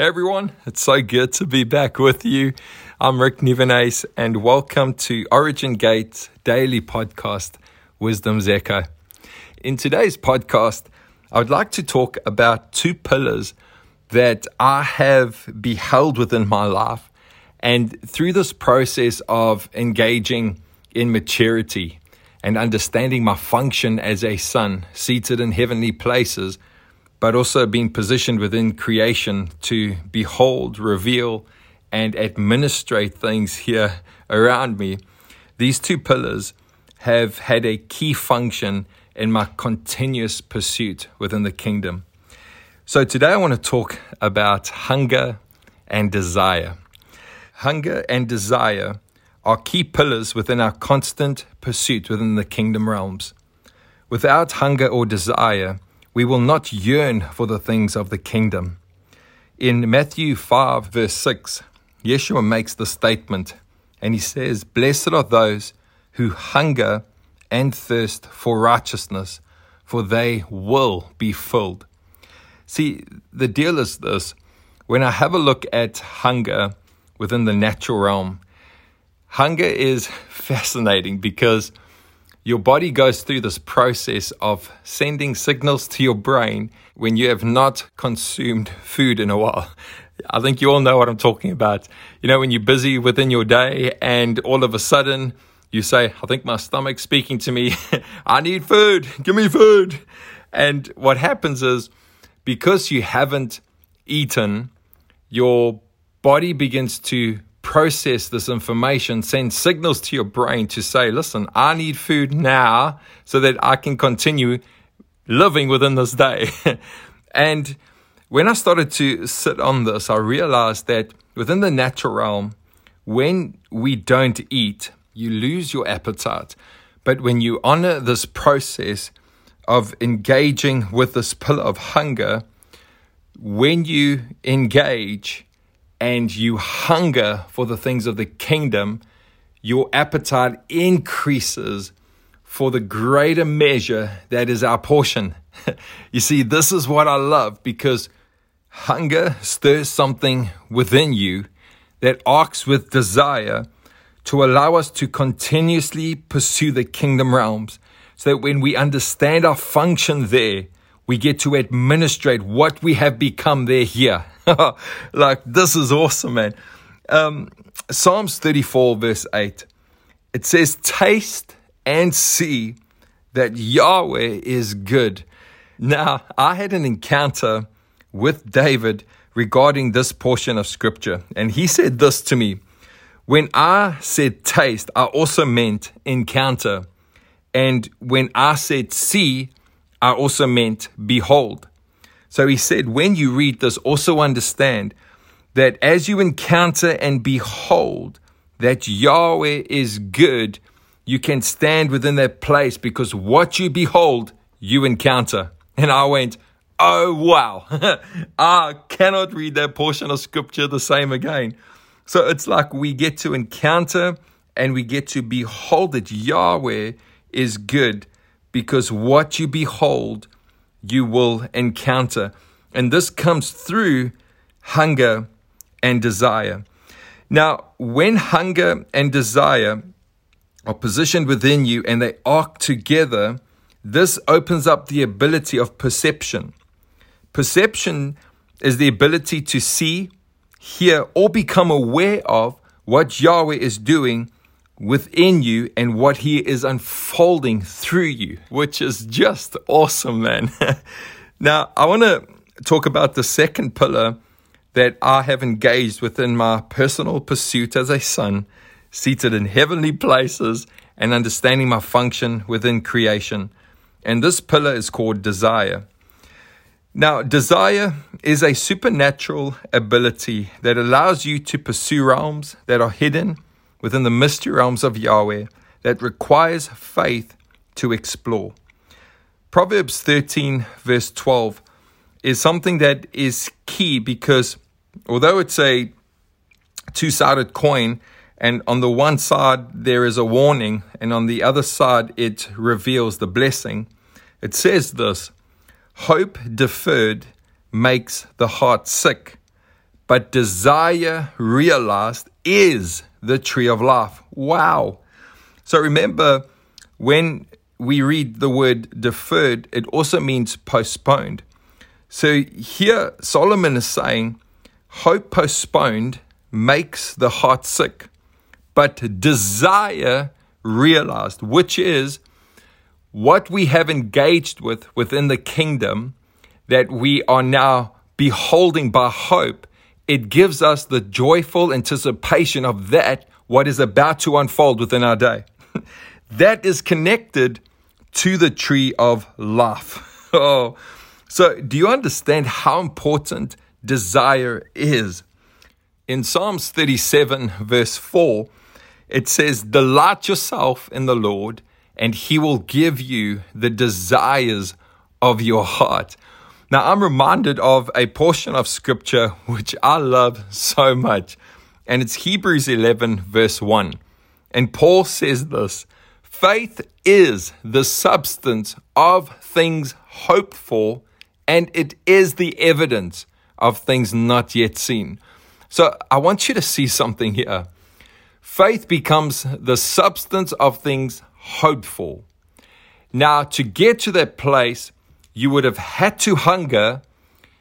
Hey everyone, it's so good to be back with you. I'm Rick Nivenace and welcome to Origin Gate's daily podcast, Wisdom's Echo. In today's podcast, I would like to talk about two pillars that I have beheld within my life and through this process of engaging in maturity and understanding my function as a son seated in heavenly places but also being positioned within creation to behold, reveal, and administrate things here around me. These two pillars have had a key function in my continuous pursuit within the kingdom. So, today I want to talk about hunger and desire. Hunger and desire are key pillars within our constant pursuit within the kingdom realms. Without hunger or desire, we will not yearn for the things of the kingdom. In Matthew 5, verse 6, Yeshua makes the statement, and he says, Blessed are those who hunger and thirst for righteousness, for they will be filled. See, the deal is this when I have a look at hunger within the natural realm, hunger is fascinating because your body goes through this process of sending signals to your brain when you have not consumed food in a while. I think you all know what I'm talking about. You know, when you're busy within your day and all of a sudden you say, I think my stomach's speaking to me. I need food. Give me food. And what happens is because you haven't eaten, your body begins to process this information, send signals to your brain to say, listen, I need food now so that I can continue living within this day. and when I started to sit on this, I realized that within the natural realm, when we don't eat, you lose your appetite. But when you honor this process of engaging with this pillar of hunger, when you engage, and you hunger for the things of the kingdom, your appetite increases for the greater measure that is our portion. you see, this is what I love because hunger stirs something within you that arcs with desire to allow us to continuously pursue the kingdom realms so that when we understand our function there, we get to administrate what we have become there here. like, this is awesome, man. Um, Psalms 34, verse 8, it says, Taste and see that Yahweh is good. Now, I had an encounter with David regarding this portion of scripture, and he said this to me. When I said taste, I also meant encounter. And when I said see, I also meant behold. So he said, when you read this, also understand that as you encounter and behold that Yahweh is good, you can stand within that place because what you behold, you encounter. And I went, Oh, wow. I cannot read that portion of scripture the same again. So it's like we get to encounter and we get to behold that Yahweh is good because what you behold, you will encounter. And this comes through hunger and desire. Now, when hunger and desire are positioned within you and they arc together, this opens up the ability of perception. Perception is the ability to see, hear, or become aware of what Yahweh is doing within you and what he is unfolding through you, which is just awesome, man. now, I want to talk about the second pillar that I have engaged within my personal pursuit as a son, seated in heavenly places and understanding my function within creation. And this pillar is called desire. Now, desire is a supernatural ability that allows you to pursue realms that are hidden within the mystery realms of Yahweh that requires faith to explore. Proverbs 13, verse 12, is something that is key because although it's a two sided coin, and on the one side there is a warning, and on the other side it reveals the blessing, it says this Hope deferred makes the heart sick, but desire realized is the tree of life. Wow. So remember, when we read the word deferred, it also means postponed. So here, Solomon is saying, hope postponed makes the heart sick, but desire realized, which is what we have engaged with within the kingdom that we are now beholding by hope, it gives us the joyful anticipation of that, what is about to unfold within our day. that is connected to the tree of life. oh, so do you understand how important desire is? In Psalms 37, verse 4, it says, Delight yourself in the Lord, and he will give you the desires of your heart. Now, I'm reminded of a portion of scripture which I love so much, and it's Hebrews 11, verse 1. And Paul says this Faith is the substance of things hoped for, and it is the evidence of things not yet seen. So I want you to see something here. Faith becomes the substance of things hoped for. Now, to get to that place, you would have had to hunger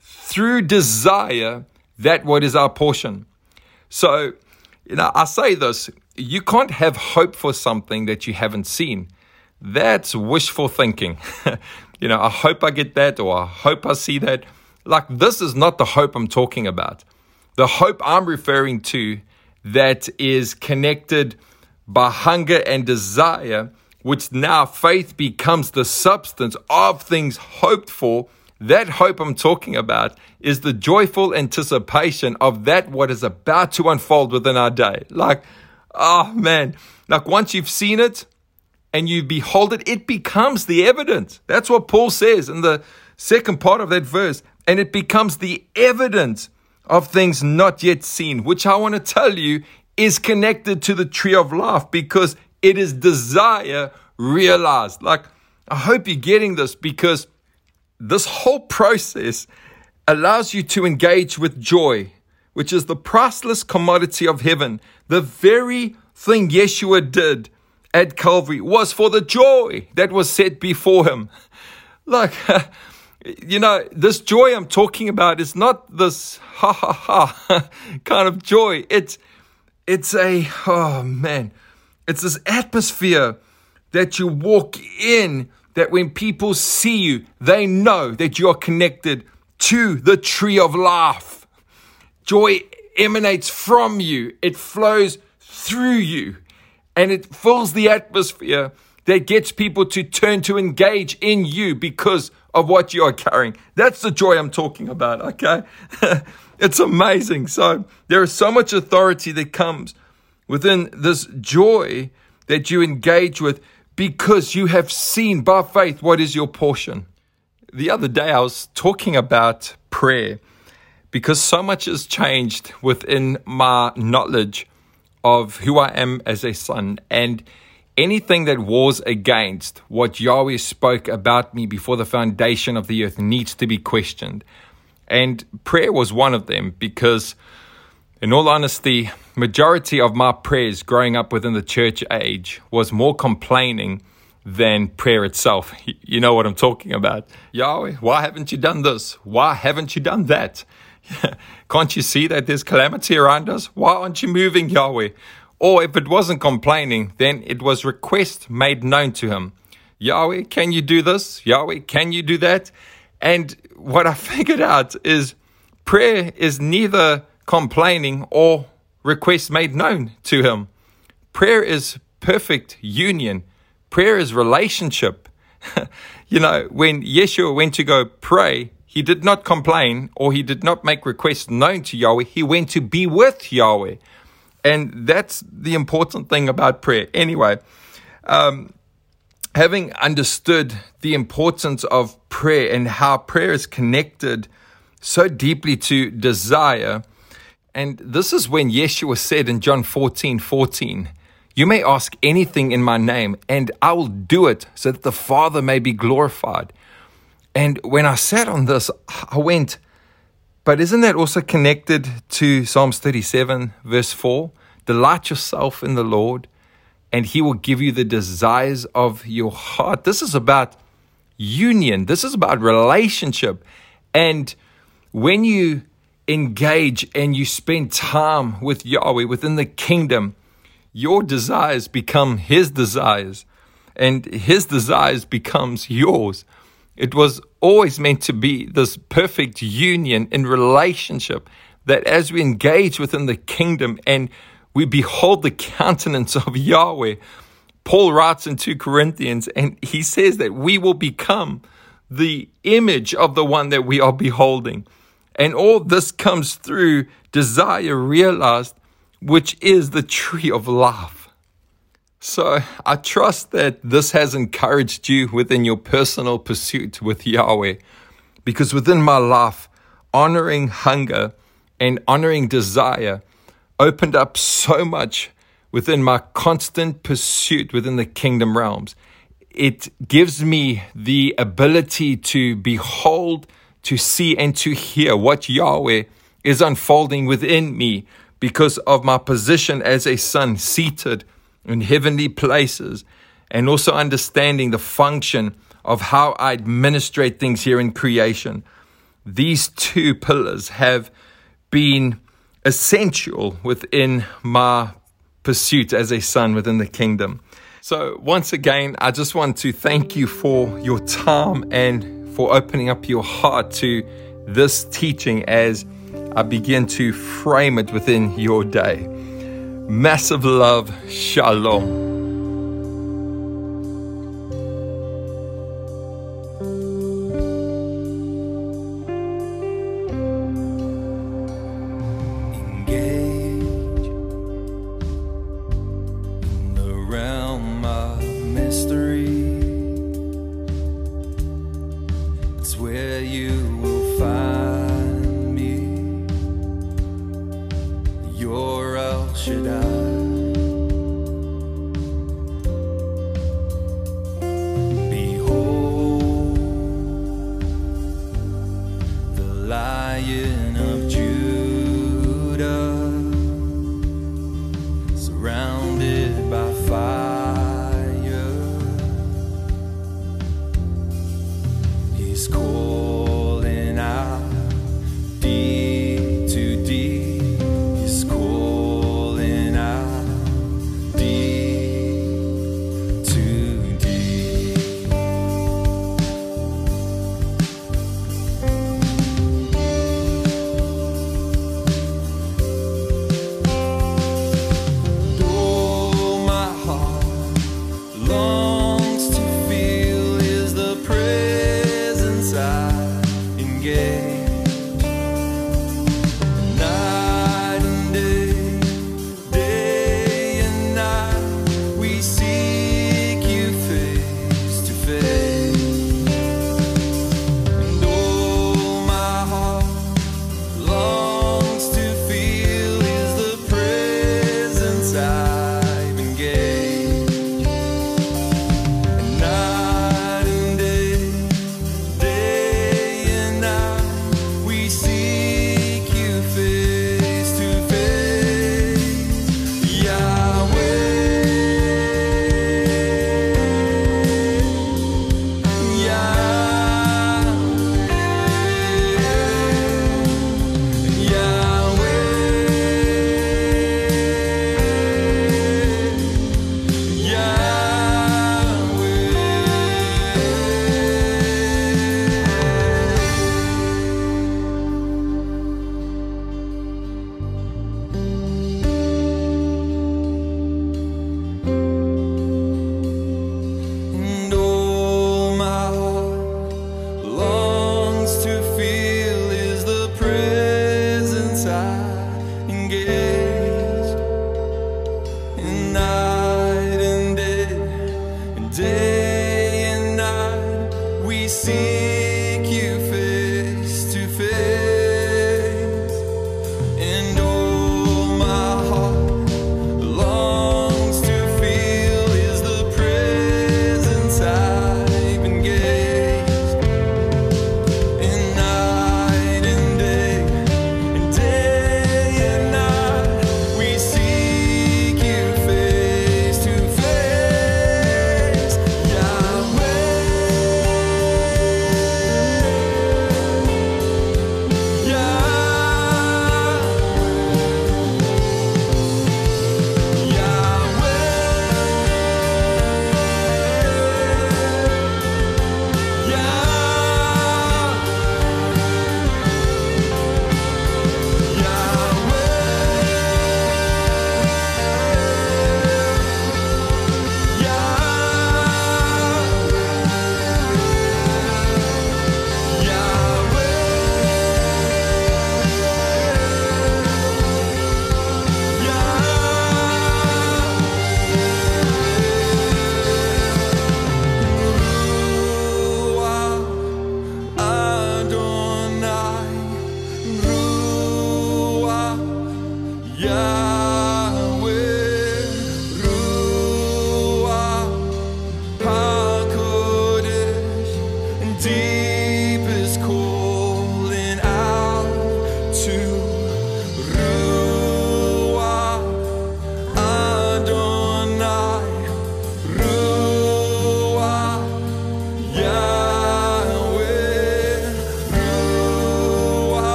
through desire that what is our portion. So, you know, I say this you can't have hope for something that you haven't seen. That's wishful thinking. you know, I hope I get that or I hope I see that. Like, this is not the hope I'm talking about. The hope I'm referring to that is connected by hunger and desire which now faith becomes the substance of things hoped for. That hope I'm talking about is the joyful anticipation of that what is about to unfold within our day. Like, oh man, like once you've seen it and you behold it, it becomes the evidence. That's what Paul says in the second part of that verse. And it becomes the evidence of things not yet seen, which I want to tell you is connected to the tree of life because it is desire realized. Like, I hope you're getting this because this whole process allows you to engage with joy, which is the priceless commodity of heaven. The very thing Yeshua did at Calvary was for the joy that was set before him. Like, you know, this joy I'm talking about is not this ha ha ha kind of joy. It's, it's a, oh man, it's this atmosphere that you walk in, that when people see you, they know that you're connected to the tree of life. Joy emanates from you, it flows through you, and it fills the atmosphere that gets people to turn to engage in you because of what you are carrying. That's the joy I'm talking about, okay? it's amazing. So, there is so much authority that comes within this joy that you engage with because you have seen by faith what is your portion. The other day, I was talking about prayer because so much has changed within my knowledge of who I am as a son. And anything that wars against what Yahweh spoke about me before the foundation of the earth needs to be questioned. And prayer was one of them because in all honesty, majority of my prayers growing up within the church age was more complaining than prayer itself. You know what I'm talking about. Yahweh, why haven't you done this? Why haven't you done that? Can't you see that there's calamity around us? Why aren't you moving, Yahweh? Or if it wasn't complaining, then it was request made known to him. Yahweh, can you do this? Yahweh, can you do that? And what I figured out is prayer is neither complaining, or requests made known to him. Prayer is perfect union, prayer is relationship. you know, when Yeshua went to go pray, he did not complain or he did not make requests known to Yahweh. He went to be with Yahweh. And that's the important thing about prayer. Anyway, um, having understood the importance of prayer and how prayer is connected so deeply to desire, and this is when Yeshua said in John 14 14, You may ask anything in my name, and I will do it so that the Father may be glorified. And when I sat on this, I went, But isn't that also connected to Psalms 37, verse 4? Delight yourself in the Lord, and he will give you the desires of your heart. This is about union, this is about relationship. And when you engage and you spend time with Yahweh within the kingdom, your desires become his desires and his desires becomes yours. It was always meant to be this perfect union in relationship that as we engage within the kingdom and we behold the countenance of Yahweh, Paul writes in 2 Corinthians and he says that we will become the image of the one that we are beholding. And all this comes through desire realized, which is the tree of life. So I trust that this has encouraged you within your personal pursuit with Yahweh. Because within my life, honoring hunger and honoring desire opened up so much within my constant pursuit within the kingdom realms. It gives me the ability to behold, to see, and to hear what Yahweh is unfolding within me because of my position as a son seated in heavenly places, and also understanding the function of how I administrate things here in creation. These two pillars have been essential within my pursuit as a son within the kingdom. So, once again, I just want to thank you for your time and for opening up your heart to this teaching as I begin to frame it within your day. Massive love. Shalom. should I?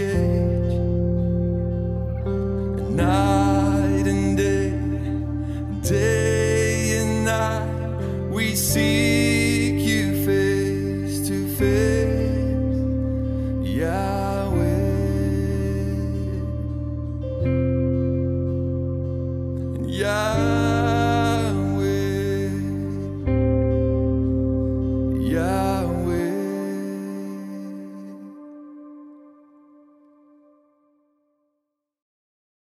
gate. Night and day, day and night, we see.